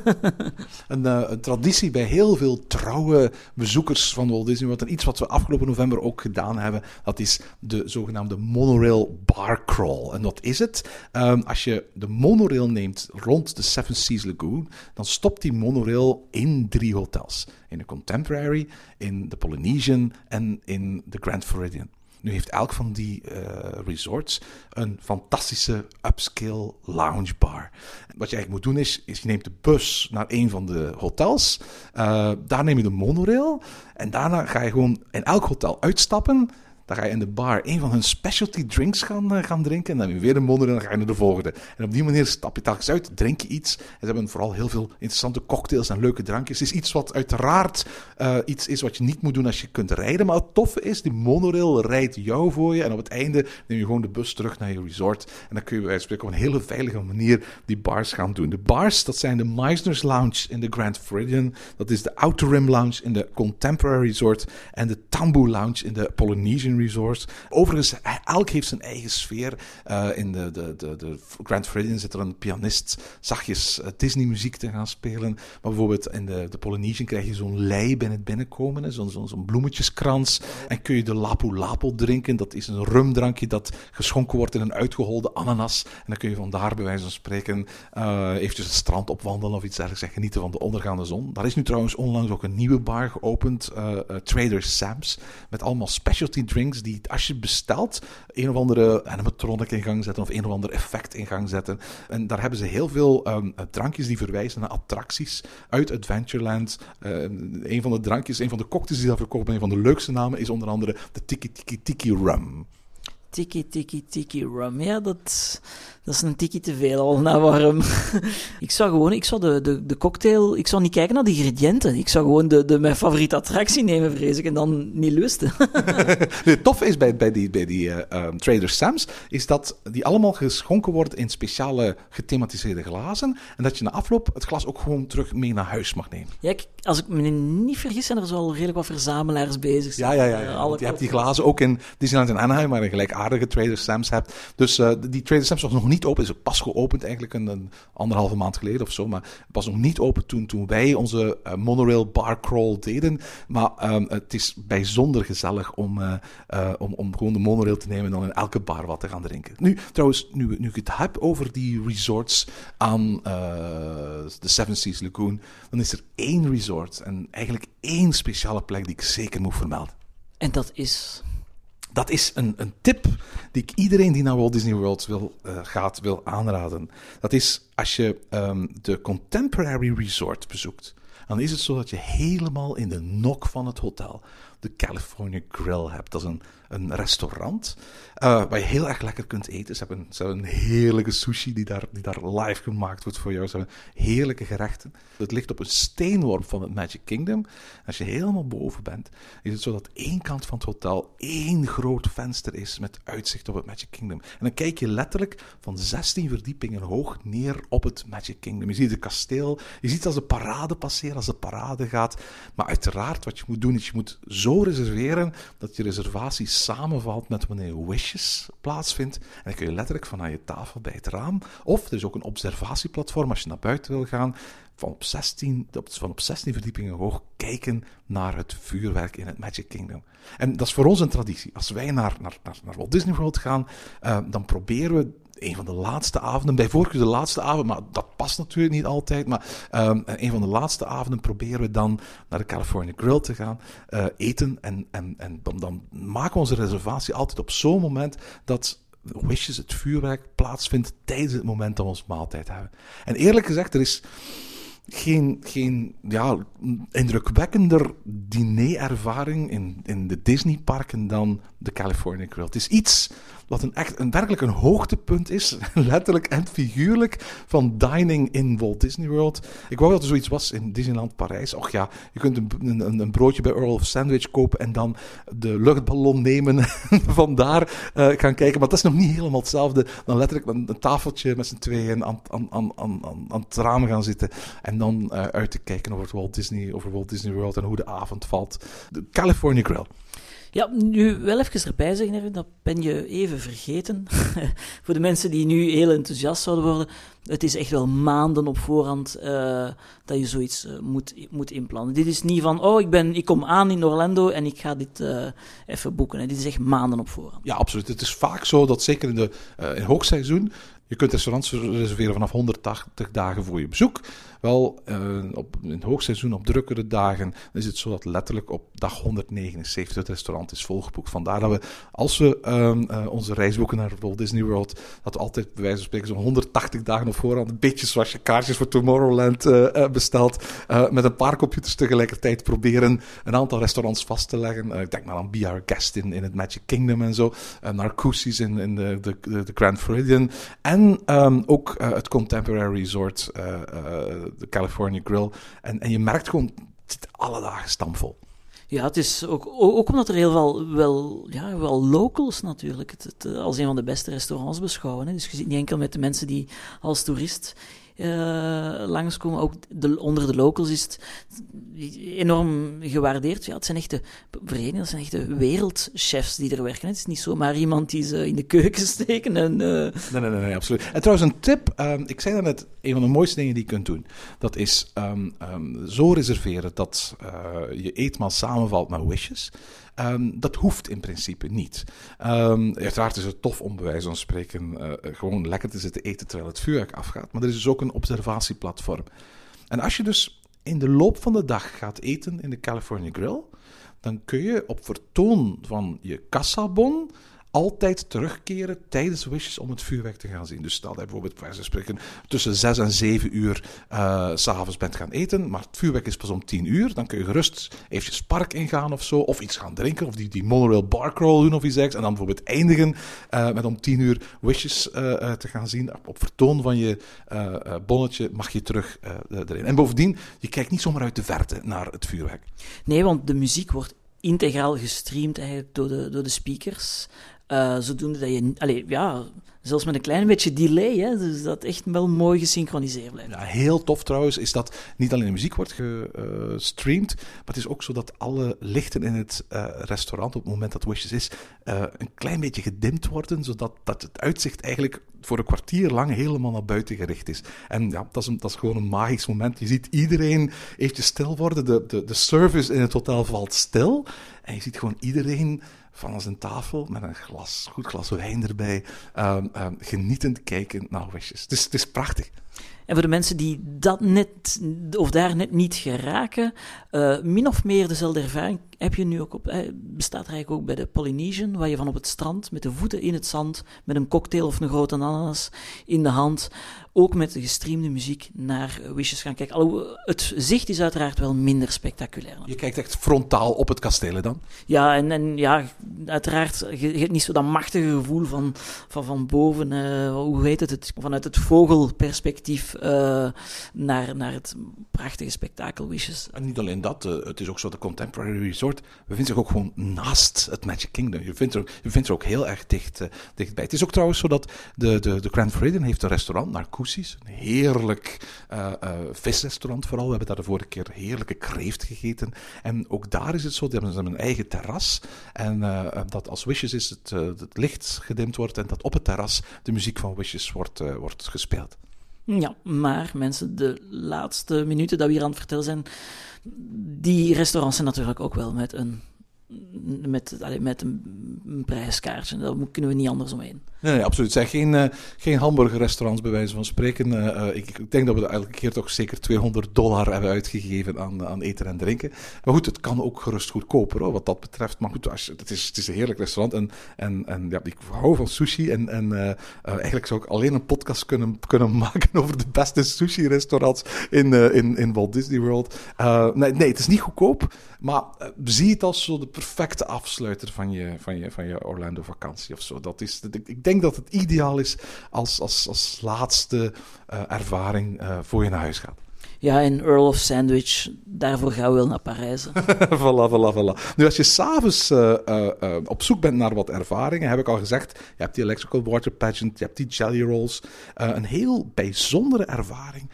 Een, eh, een traditie bij heel veel trouwe bezoekers van Walt Disney World. En iets wat we afgelopen november ook gedaan hebben. Dat is de zogenaamde monorail bar crawl. En wat is het? Ehm, als je de monorail neemt rond de Seven Seas Lagoon, dan stopt die monorail in drie hotels. In de Contemporary, in de Polynesian en in de Grand Floridian. Nu heeft elk van die eh, resorts een fantastische upscale loungebar. Wat je eigenlijk moet doen is, is je neemt de bus naar een van de hotels. eh, daar neem je de monorail. En daarna ga je gewoon in elk hotel uitstappen. Dan ga je in de bar een van hun specialty drinks gaan, eh, gaan drinken. En dan weer een monorail en dan ga je naar de volgende. En op die manier stap je telkens uit, drink je iets. En ze hebben vooral heel veel interessante cocktails en leuke drankjes. Het is iets wat uiteraard eh, iets is wat je niet moet doen als je kunt rijden. Maar het toffe is, die monorail rijdt jou voor je. En op het einde neem je gewoon de bus terug naar je resort. En dan kun je bij wijze van spreken op een hele veilige manier die bars gaan doen. De bars, dat zijn de Meisner's Lounge in de Grand Floridian. Dat is de Outer Rim Lounge in de Contemporary Resort. En de Tambu Lounge in de Polynesian Resort. Overigens, elk heeft zijn eigen sfeer. Eh, in de, de, de, de Grand Floridian zit er een pianist zachtjes eh, Disney-muziek te gaan spelen. Maar bijvoorbeeld in de, de Polynesian krijg je zo'n lei bij het binnenkomen. Zo'n bloemetjeskrans. En kun je de Lapu Lapu drinken. Dat is een rumdrankje dat geschonken wordt in een uitgeholde ananas. En dan kun je vandaar bij wijze van spreken eh eventjes het strand opwandelen of iets dergelijks. En genieten van de ondergaande zon. Daar is nu trouwens onlangs ook een nieuwe bar geopend. Trader Sam's. Met allemaal specialty drinks die als je bestelt een of andere animatronic in gang zetten of een of ander effect in gang zetten. En daar hebben ze heel veel ehm, drankjes die verwijzen naar attracties uit Adventureland. Eh, een van de drankjes, een van de cocktails die daar verkocht worden, een van de leukste namen is onder andere de Tiki Tiki Tiki Rum. Tiki, tiki, tiki rum. Ja, dat, dat is een tiki te veel al naar warm. ik zou gewoon, ik zou de, de, de cocktail, ik zou niet kijken naar de ingrediënten. Ik zou gewoon de, de, mijn favoriete attractie nemen, vrees ik, en dan niet lusten. Het toffe is bij, bij die, bij die eh, ehm, Trader Sam's, is dat die allemaal geschonken worden in speciale gethematiseerde glazen. En dat je na afloop het glas ook gewoon terug mee naar huis mag nemen. ja, ik- als ik me niet vergis, zijn er zo al redelijk wat verzamelaars bezig. Ja, ja, ja. Je hebt die glazen ook in Disneyland en Anaheim, waar je gelijkaardige Trader Sam's hebt. Dus eh, die Trader Sam's was nog niet niet open. Is het pas geopend eigenlijk een, een anderhalve maand geleden of zo. Maar het was nog niet open toen, toen wij onze eh, monorail bar crawl deden. Maar ehm, het is bijzonder gezellig om, eh, eh, om, om gewoon de monorail te nemen en dan in elke bar wat te gaan drinken. Nu, trouwens, nu, nu ik het heb over die resorts aan de Seven Seas Lagoon, dan is er één resort en eigenlijk één speciale plek die ik zeker moet vermelden. En dat is... Dat is een, een tip die ik iedereen die naar Walt Disney World wil, uh, gaat wil aanraden. Dat is als je um, de Contemporary Resort bezoekt. Dan is het zo dat je helemaal in de nok van het hotel de California Grill hebt. Dat is een, een restaurant uh, waar je heel erg lekker kunt eten. Ze hebben, ze een heerlijke sushi die daar, die daar live gemaakt wordt voor jou. Ze hebben heerlijke gerechten. Het ligt op een steenworp van het Magic Kingdom. Als je helemaal boven bent, is het zo dat één kant van het hotel één groot venster is met uitzicht op het Magic Kingdom. En dan kijk je letterlijk van 16 verdiepingen hoog neer op het Magic Kingdom. Je ziet het kasteel, je ziet als de parade passeren, als de parade gaat. Maar uiteraard, wat je moet doen, is je moet zo reserveren dat je reservatie samenvalt met wanneer Wishes plaatsvindt. En dan kun je letterlijk vanuit je tafel bij het raam, of er is ook een observatieplatform als je naar buiten wil gaan, van op 16, van op 16 verdiepingen hoog kijken naar het vuurwerk in het Magic Kingdom. En dat is voor ons een traditie. Als wij naar, naar, naar, Walt Disney World gaan, uh, dan proberen we een van de laatste avonden, bij voorkeur de laatste avond, maar dat past natuurlijk niet altijd. Maar um, een van de laatste avonden proberen we dan naar de California Grill te gaan uh, eten. En, en, en dan, dan maken we onze reservatie altijd op zo'n moment dat Wishes, het vuurwerk, plaatsvindt tijdens het moment dat we ons maaltijd hebben. En eerlijk gezegd, er is geen, geen ja, indrukwekkender dinerervaring in, in de Disneyparken dan de California Grill. Het is iets wat een echt, een, werkelijk een hoogtepunt is, letterlijk en figuurlijk, van dining in Walt Disney World. Ik wou dat er zoiets was in Disneyland Parijs. Och ja, je kunt een, een, een broodje bij Earl of Sandwich kopen en dan de luchtballon nemen, vandaar uh, gaan kijken. Maar dat is nog niet helemaal hetzelfde dan letterlijk een, tafeltje met z'n tweeën aan, aan, aan, aan, aan het raam gaan zitten en dan uh, uit te kijken over Walt Disney, over Walt Disney World en hoe de avond valt. De California Grill. Ja, nu wel even erbij zeggen, dat ben je even vergeten. Voor de mensen die nu heel enthousiast zouden worden, het is echt wel maanden op voorhand uh, dat je zoiets uh, moet, moet inplannen. Dit is niet van, oh, ik, ben, ik kom aan in Orlando en ik ga dit uh, even boeken. Dit is echt maanden op voorhand. Ja, absoluut. Het is vaak zo dat zeker in, de, in hoogseizoen, je kunt restaurants reserveren vanaf 180 dagen voor je bezoek. Wel, uh, op, in het hoogseizoen, op drukkere dagen, is het zo dat letterlijk op dag 179 het restaurant is volgeboekt. Vandaar dat we, als we uh, uh, onze reis boeken naar Walt Disney World, dat we altijd bij wijze van spreken zo'n 180 dagen op voorhand, een beetje zoals je kaartjes voor Tomorrowland uh, bestelt, met een paar computers tegelijkertijd proberen een aantal restaurants vast te leggen. ik denk maar aan Be Our Guest in, in het Magic Kingdom en zo, Narcoossee's in, in de, de, de Grand Floridian en um, ook het Contemporary Resort de California Grill. En, en je merkt gewoon, het zit alle dagen stampvol. Ja, het is ook, ook omdat er heel veel wel, ja, wel locals natuurlijk het, het, als een van de beste restaurants beschouwen. Dus je zit niet enkel met de mensen die als toerist uh, langskomen. Ook de, onder de locals is het enorm gewaardeerd. Ja, het zijn echte verenigingen, het zijn echte wereldchefs die er werken. Het is niet zomaar iemand die ze in de keuken steken. En, uh... nee, nee, nee, nee, absoluut. En trouwens, een tip. Um, ik zei net, een van de mooiste dingen die je kunt doen, dat is um, um, zo reserveren dat uh, je eetmaal samenvalt met wishes. Um, dat hoeft in principe niet. Um, uiteraard is het tof om bij wijze van spreken uh, gewoon lekker te zitten eten terwijl het vuurwerk afgaat. Maar er is dus ook een observatieplatform. En als je dus in de loop van de dag gaat eten in de California Grill, dan kun je op vertoon van je kassabon altijd terugkeren tijdens wishes om het vuurwerk te gaan zien. Dus stel dat je bijvoorbeeld, bij spreken, tussen 6 en 7 uur uh, s'avonds bent gaan eten, maar het vuurwerk is pas om 10 uur, dan kun je gerust eventjes park ingaan of zo, of iets gaan drinken, of die, die monorail bar crawl doen of iets dergelijks, en dan bijvoorbeeld eindigen uh, met om 10 uur wishes uh, te gaan zien. Op, op vertoon van je bonnetje mag je terug erin. En bovendien, je kijkt niet zomaar uit de verte naar het vuurwerk. Nee, want de muziek wordt integraal gestreamd eigenlijk door de, door de speakers. Eh, zodoende dat je, allee, ja, zelfs met een klein beetje delay, hè, dus dat echt wel mooi gesynchroniseerd blijft. Ja, heel tof trouwens is dat niet alleen de muziek wordt gestreamd, maar het is ook zo dat alle lichten in het eh, restaurant op het moment dat Wishes is, eh, een klein beetje gedimd worden, zodat dat het uitzicht eigenlijk voor een kwartier lang helemaal naar buiten gericht is. En ja, dat is, een, dat is gewoon een magisch moment. Je ziet iedereen eventjes stil worden, de, de, de service in het hotel valt stil en je ziet gewoon iedereen van zijn tafel met een glas, goed glas wijn erbij, um, um, genietend kijken naar Wishes. Het is, het is prachtig. En voor de mensen die dat net, of daar net niet geraken, uh, min of meer dezelfde ervaring heb je nu ook op, eh, bestaat eigenlijk ook bij de Polynesian, waar je van op het strand met de voeten in het zand, met een cocktail of een grote ananas in de hand, ook met de gestreamde muziek naar Wishes gaan kijken. Alhoewel, het zicht is uiteraard wel minder spectaculair. Je kijkt echt frontaal op het kasteel dan? Ja, en, en ja, uiteraard, je, je hebt niet zo dat machtige gevoel van, van, van boven, uh, hoe heet het, het, vanuit het vogelperspectief uh, naar, naar het prachtige spektakel Wishes. En niet alleen dat, uh, het is ook zo de Contemporary Resort, we vinden zich ook gewoon naast het Magic Kingdom. Je vindt er, ook, je vindt er ook heel erg dicht, dichtbij. Het is ook trouwens zo dat de, de, de Grand Floridian heeft een restaurant, Een heerlijk visrestaurant vooral. We hebben daar de vorige keer heerlijke kreeft gegeten. En ook daar is het zo, die hebben ze een eigen terras. En dat als Wishes is het, het licht gedimd wordt en dat op het terras de muziek van Wishes wordt, wordt gespeeld. Ja, maar mensen, de laatste minuten dat we hier aan het vertellen zijn, die restaurants zijn natuurlijk ook wel met een, met, met een prijskaartje. Daar kunnen we niet anders omheen. Nee, nee, absoluut. Het zijn geen, uh, geen hamburgerrestaurants, bij wijze van spreken. Uh, ik, ik, denk dat we elke keer toch zeker 200 dollar hebben uitgegeven aan, aan eten en drinken. Maar goed, het kan ook gerust goedkoper, hoor, wat dat betreft. Maar goed, als je, het, is, het is een heerlijk restaurant. En, en, en ja, ik hou van sushi. En, en eigenlijk zou ik alleen een podcast kunnen, kunnen maken over de beste sushi-restaurants in, in, in Walt Disney World. nee, nee, het is niet goedkoop. Maar zie het als zo de perfecte afsluiter van je, van je, van je Orlando-vakantie of zo. Dat is, ik denk denk dat het ideaal is als, als, als laatste uh, ervaring uh, voor je naar huis gaat. Ja, in Earl of Sandwich, daarvoor gaan we wel naar Parijs. voilà, voilà, voilà. Nu, als je s'avonds uh, uh, op zoek bent naar wat ervaringen, heb ik al gezegd, je hebt die Electrical Water Pageant, je hebt die Jelly Rolls. een heel bijzondere ervaring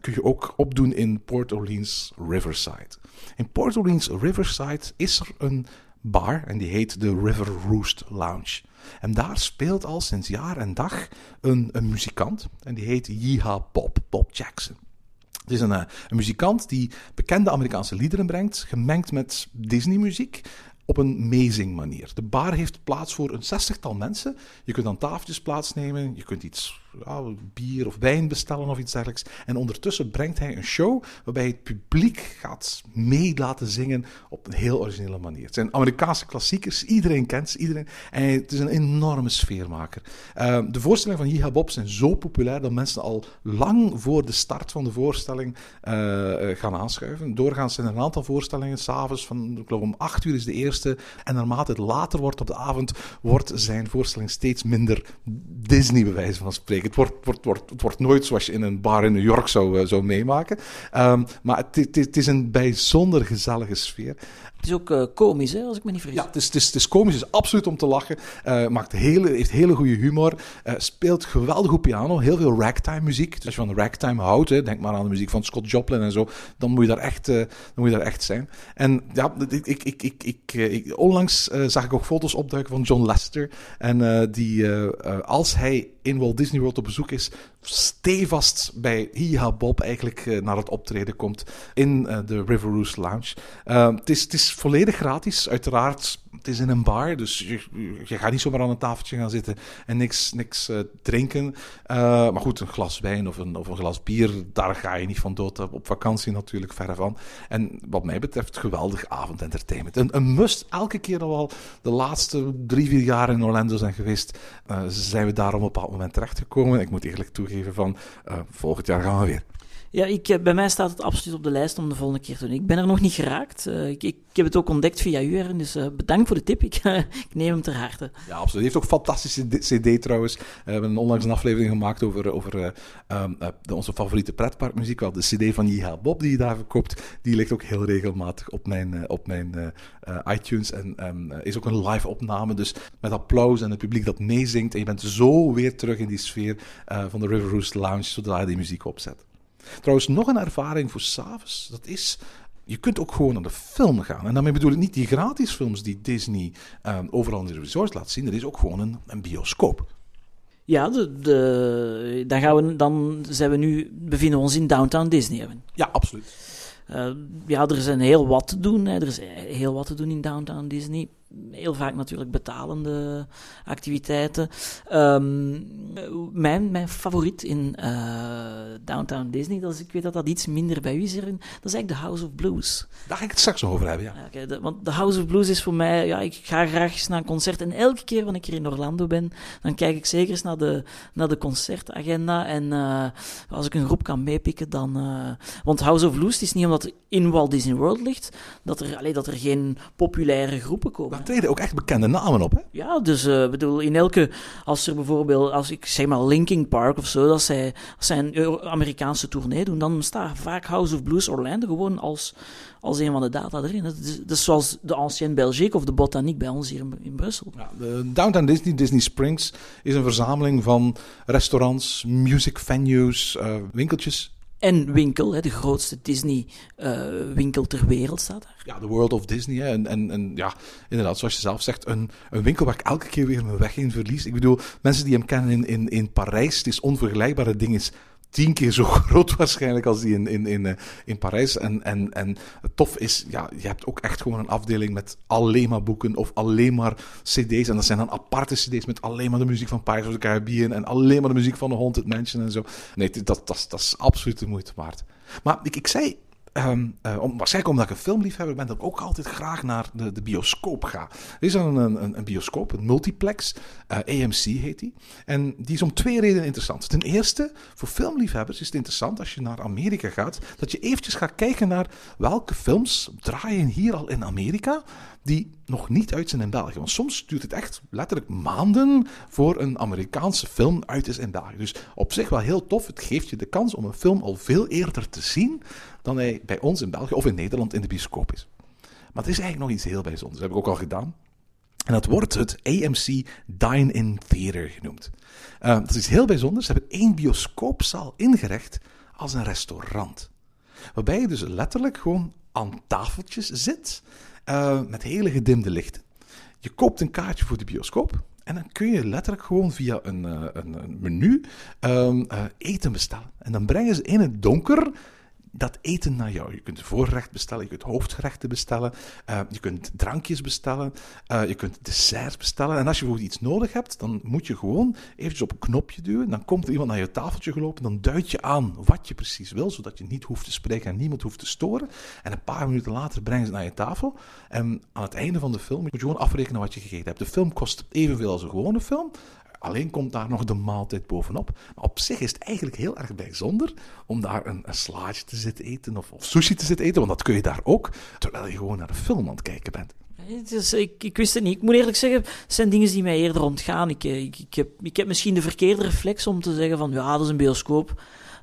kun je ook opdoen in Port Orleans Riverside. In Port Orleans Riverside is er een bar en die heet de River Roost Lounge. En daar speelt al sinds jaar en dag een, een muzikant. En die heet Yeehaw Bob, Bob Jackson. Het is een, eh, een muzikant die bekende Amerikaanse liederen brengt, gemengd met Disney-muziek op een amazing manier. De bar heeft plaats voor een zestigtal mensen. Je kunt aan tafeltjes plaatsnemen, je kunt iets bier of wijn bestellen of iets dergelijks. En ondertussen brengt hij een show waarbij het publiek gaat mee laten zingen op een heel originele manier. Het zijn Amerikaanse klassiekers, iedereen kent ze, iedereen. En het is een enorme sfeermaker. Uh, de voorstellingen van Jiha Bob zijn zo populair dat mensen al lang voor de start van de voorstelling uh, gaan aanschuiven. Doorgaans zijn er een aantal voorstellingen, s'avonds van, ik geloof om acht uur is de eerste. En naarmate het later wordt op de avond, wordt zijn voorstelling steeds minder Disney, bij wijze van spreken. Het wordt, wordt, wordt, het wordt nooit zoals je in een bar in New York zou, uh, zou meemaken. Um, maar het, het, is een bijzonder gezellige sfeer. Het is ook uh, komisch, hè, als ik me niet vergis. Ja, het is, het is, het is komisch, het is absoluut om te lachen. Uh, maakt hele, heeft hele goede humor. speelt geweldig goed piano, heel veel ragtime muziek. Dus als je van ragtime houdt, hè, denk maar aan de muziek van Scott Joplin en zo, dan moet je daar echt, dan moet je daar echt zijn. En ja, ik, ik, ik, ik, ik, onlangs zag ik ook foto's opduiken van John Lester. En die, als hij in Walt Disney World op bezoek is, stevast bij Hiha Bob eigenlijk naar het optreden komt in de River Roost Lounge. Het, is, het is volledig gratis, uiteraard. Het is in een bar, dus je, gaat niet zomaar aan een tafeltje gaan zitten en niks, niks drinken. maar goed, een glas wijn of een, of een glas bier, daar ga je niet van dood op vakantie natuurlijk, verre van. En wat mij betreft, geweldig avondentertainment. Een, een must, elke keer al de laatste drie, vier jaar in Orlando zijn geweest, zijn we daarom op een bepaald moment terechtgekomen. Ik moet eerlijk toegeven van, volgend jaar gaan we weer. Ja, ik, bij mij staat het absoluut op de lijst om de volgende keer te doen. Ik ben er nog niet geraakt. Uh, ik, ik, heb het ook ontdekt via u, dus uh, bedankt voor de tip. Ik, ik neem hem ter harte. Ja, absoluut. Hij heeft ook een fantastische CD trouwens. We hebben onlangs een aflevering gemaakt over, over eh, ehm, eh, onze favoriete pretparkmuziek. Wel, de CD van J.H. Bob die je daar verkoopt, die ligt ook heel regelmatig op mijn, eh, op mijn eh, eh, iTunes. En ehm, eh, is ook een live opname, dus met applaus en het publiek dat meezingt. En je bent zo weer terug in die sfeer eh, van de River Roost Lounge, zodra je die muziek opzet. Trouwens, nog een ervaring voor s'avonds, dat is... Je kunt ook gewoon naar de film gaan. En daarmee bedoel ik niet die gratis films die Disney ehm, overal in de resorts laat zien. Er is ook gewoon een, een bioscoop. Ja, de, de, dan, gaan we, dan zijn we nu, bevinden we ons in Downtown Disney. Ja, absoluut. Eh, ja, er is een heel wat te doen. Hè. Er is heel wat te doen in Downtown Disney. Heel vaak natuurlijk betalende activiteiten. Ehm, mijn, mijn favoriet in eh, Downtown Disney, dat is, ik weet dat dat iets minder bij u is erin, dat is eigenlijk de House of Blues. Daar ga ik het straks nog over hebben, ja. De- want de House of Blues is voor mij, ja, ik ga graag eens naar een concert. En elke keer wanneer ik hier in Orlando ben, dan kijk ik zeker eens naar de, naar de concertagenda. En eh, als ik een groep kan meepikken, dan. eh, want House of Blues het is niet omdat het in Walt Disney World ligt, dat er, allee, dat er geen populaire groepen komen. Daar treden ook echt bekende namen op, hè? Ja, dus eh, bedoel, in elke, als er bijvoorbeeld, als ik zeg maar Linkin Park of zo, als zij, als zij een Euro- Amerikaanse tournee doen, dan staat vaak House of Blues Orlando gewoon als, als een van de data erin. Dat is, dat is zoals de Ancienne Belgique of de Botanique bij ons hier in, in Brussel. Ja, de Downtown Disney, Disney Springs, is een verzameling van restaurants, music venues, eh, winkeltjes. En winkel, hè, de grootste Disney-winkel ter wereld staat daar. Ja, de World of Disney. Hè. En, en, en ja, inderdaad, zoals je zelf zegt, een, een winkel waar ik elke keer weer mijn weg in verlies. Ik bedoel, mensen die hem kennen in, in, in Parijs, het is onvergelijkbaar. Het ding is tien keer zo groot waarschijnlijk als die in, in, in, eh, in Parijs. En, en, en het tof is, ja, je hebt ook echt gewoon een afdeling met alleen maar boeken of alleen maar cd's. En dat zijn dan aparte cd's met alleen maar de muziek van Pirates of the Caribbean en alleen maar de muziek van The Haunted Mansion en zo. Nee, dat, dat, dat is absoluut de moeite waard. Maar ik, ik zei Ehm, eh, om, waarschijnlijk omdat ik een filmliefhebber ben, dat ik ook altijd graag naar de, de bioscoop ga. Er is dan een, een, een bioscoop, een multiplex, eh, AMC heet die. En die is om twee redenen interessant. Ten eerste, voor filmliefhebbers is het interessant als je naar Amerika gaat, dat je eventjes gaat kijken naar welke films draaien hier al in Amerika die nog niet uit zijn in België. Want soms duurt het echt letterlijk maanden voor een Amerikaanse film uit is in België. Dus op zich wel heel tof. Het geeft je de kans om een film al veel eerder te zien dan hij bij ons in België of in Nederland in de bioscoop is. Maar het is eigenlijk nog iets heel bijzonders. Dat heb ik ook al gedaan. En dat wordt het AMC Dine-In Theater genoemd. Uh, dat is iets heel bijzonders. Ze hebben één bioscoopzaal ingericht als een restaurant. Waarbij je dus letterlijk gewoon aan tafeltjes zit uh, met hele gedimde lichten. Je koopt een kaartje voor de bioscoop. En dan kun je letterlijk gewoon via een, uh, een, een menu uh, eten bestellen. En dan brengen ze in het donker dat eten naar jou. Je kunt voorgerecht bestellen, je kunt hoofdgerechten bestellen, uh, je kunt drankjes bestellen, uh, je kunt desserts bestellen. En als je bijvoorbeeld iets nodig hebt, dan moet je gewoon eventjes op een knopje duwen. Dan komt er iemand naar je tafeltje gelopen, dan duidt je aan wat je precies wil, zodat je niet hoeft te spreken en niemand hoeft te storen. En een paar minuten later brengen ze naar je tafel. En aan het einde van de film moet je gewoon afrekenen wat je gegeten hebt. De film kost evenveel als een gewone film. Alleen komt daar nog de maaltijd bovenop. Op zich is het eigenlijk heel erg bijzonder om daar een, een slaatje te zitten eten of, of, sushi te zitten eten, want dat kun je daar ook, terwijl je gewoon naar de film aan het kijken bent. Dus ik, ik wist het niet. Ik moet eerlijk zeggen, het zijn dingen die mij eerder ontgaan. Ik, ik, ik, heb, ik heb misschien de verkeerde reflex om te zeggen van, ja, dat is een bioscoop.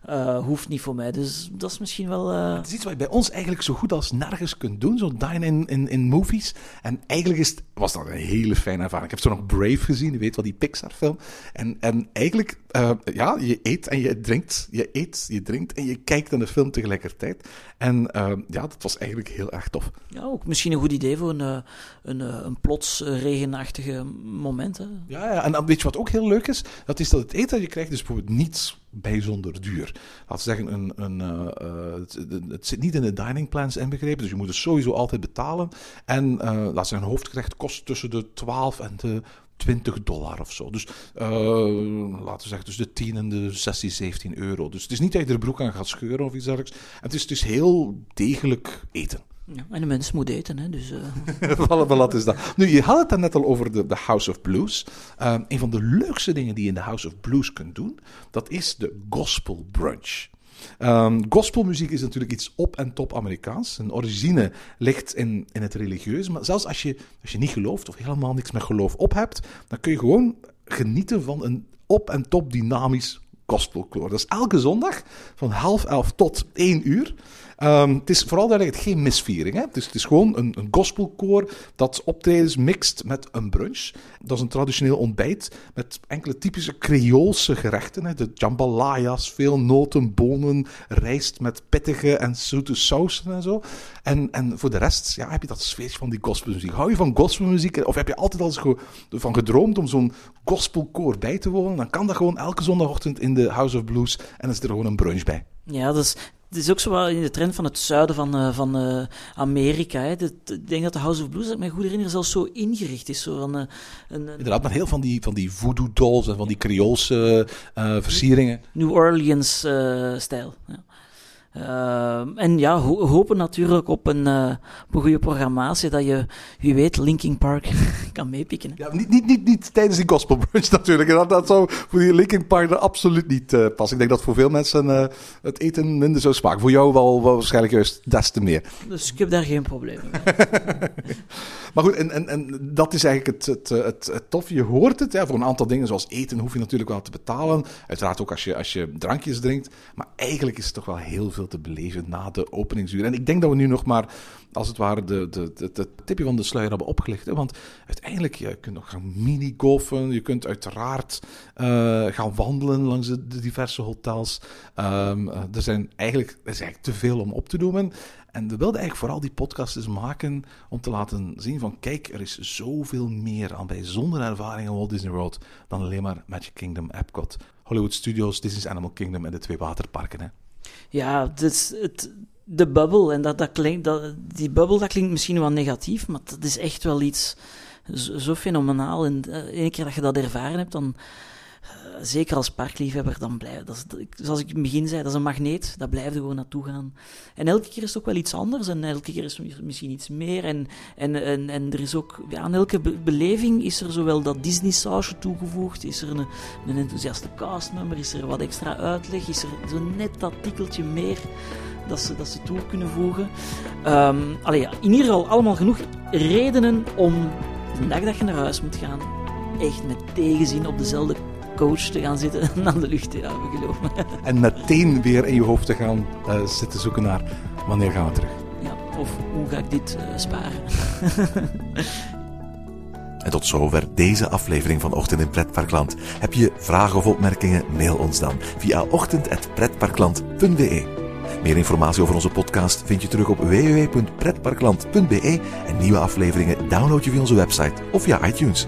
Uh, hoeft niet voor mij. Dus dat is misschien wel. Uh... Het is iets wat je bij ons eigenlijk zo goed als nergens kunt doen. Zo dine in, in, in movies. En eigenlijk is het, was dat een hele fijne ervaring. Ik heb zo nog Brave gezien. Je weet wel, die Pixar-film. En, en eigenlijk, uh, ja, je eet en je drinkt. Je eet, je drinkt en je kijkt naar de film tegelijkertijd. En ja, dat was eigenlijk heel erg tof. Ja, ook misschien een goed idee voor een, een, een plots regenachtige moment. Ja, ja, en weet je wat ook heel leuk is? Dat is dat het eten dat je krijgt, dus bijvoorbeeld niets bijzonder duur. Laten we zeggen, een, een, uh, uh, het, het, zit niet in de dining plans inbegrepen, dus je moet het sowieso altijd betalen. En uh, laten we zeggen, een hoofdgerecht kost tussen de 12 en de 20 dollar of zo. Dus laten we zeggen, tussen de 10 en de 16, 17 euro. Dus het is niet dat je broek aan gaat scheuren of iets dergelijks. Het is, is heel degelijk eten. Ja, en de mens moet eten, hè, dus... Uh... is dat. Nu, je had het dan net al over de, House of Blues. Uh, een van de leukste dingen die je in de House of Blues kunt doen, dat is de Gospel Brunch. Ehm, gospelmuziek is natuurlijk iets op en top Amerikaans. Een origine ligt in, in het religieuze. Maar zelfs als je, als je niet gelooft of helemaal niks met geloof op hebt, dan kun je gewoon genieten van een op en top dynamisch gospelkoor. Dat is elke zondag van half elf tot één uur. Ehm, het is vooral duidelijk geen misviering. Hè? Het, is, het is gewoon een, een gospelkoor dat optredens mixt met een brunch. Dat is een traditioneel ontbijt met enkele typische Creoolse gerechten. Hè? De jambalayas, veel noten, bonen, rijst met pittige en zoete sausen en zo. En, en voor de rest ja, heb je dat sfeertje van die gospelmuziek. Hou je van gospelmuziek of heb je altijd al eens van gedroomd om zo'n gospelkoor bij te wonen? Dan kan dat gewoon elke zondagochtend in de House of Blues en is er gewoon een brunch bij. Ja, is, het is ook zo wel in de trend van het zuiden van, eh, van eh, Amerika. Hè. De- de- ik denk dat de House of Blues, dat ik me goed herinner, zelfs zo ingericht is. Zo van, eh, een, een Inderdaad, met heel van die, van die voodoo dolls en van die Creoolse versieringen. New Orleans-stijl. ja. Ehm, en ja, ho- hopen natuurlijk op een, eh, op een goede programmatie, dat je, wie weet, Linkin Park kan meepikken. Ja, niet, niet, niet, niet tijdens die gospel brunch natuurlijk. Dat, dat zou voor die Linkin Park er absoluut niet eh, passen. Ik denk dat voor veel mensen eh, het eten minder zou smaken. Voor jou wel, wel waarschijnlijk juist des te meer. Dus ik heb daar geen probleem mee. Maar goed, en, en, en dat is eigenlijk het, het, het, het tof. Je hoort het. Voor een aantal dingen zoals eten hoef je natuurlijk wel te betalen. Uiteraard ook als je, als je drankjes drinkt. Maar eigenlijk is er toch wel heel veel te beleven na de openingsuur. En ik denk dat we nu nog maar, als het ware, de, de, de, de tipje van de sluier hebben opgelicht. Hè? Want uiteindelijk, je kunt nog gaan minigolfen. Je kunt uiteraard eh, gaan wandelen langs de, diverse hotels. Ehm, eh, er, zijn eigenlijk, er is eigenlijk te veel om op te noemen. En we wilden eigenlijk vooral die podcast eens maken om te laten zien van kijk, er is zoveel meer aan bijzondere ervaringen in Walt Disney World dan alleen maar Magic Kingdom, Epcot, Hollywood Studios, Disney's Animal Kingdom en de twee waterparken. Hè. Ja, dus het, de bubbel, en dat, dat dat, die bubbel dat klinkt misschien wel negatief, maar dat is echt wel iets zo, fenomenaal. En één keer dat je dat ervaren hebt, dan, uh, zeker als parkliefhebber, dan blijf dat is, Zoals ik in het begin zei, dat is een magneet, daar blijf je gewoon naartoe gaan. En elke keer is het ook wel iets anders, en elke keer is er misschien iets meer. En, en, en, en er is ook, ja, aan elke be beleving is er zowel dat Disney-sausje toegevoegd, is er een, een enthousiaste castmember, is er wat extra uitleg, is er zo net dat tikkeltje meer dat ze, dat ze toe kunnen voegen. Um, in ieder geval allemaal genoeg redenen om de dag dat je naar huis moet gaan, echt met tegenzin op dezelfde coach te gaan zitten naar de lucht te houden, geloof me. En meteen weer in je hoofd te gaan uh, zitten zoeken naar wanneer gaan we terug. Ja, of hoe ga ik dit uh, sparen? En tot zover deze aflevering van Ochtend in Pretparkland. Heb je vragen of opmerkingen? Mail ons dan via ochtend.pretparkland.be. Meer informatie over onze podcast vind je terug op www.pretparkland.be en nieuwe afleveringen download je via onze website of via iTunes.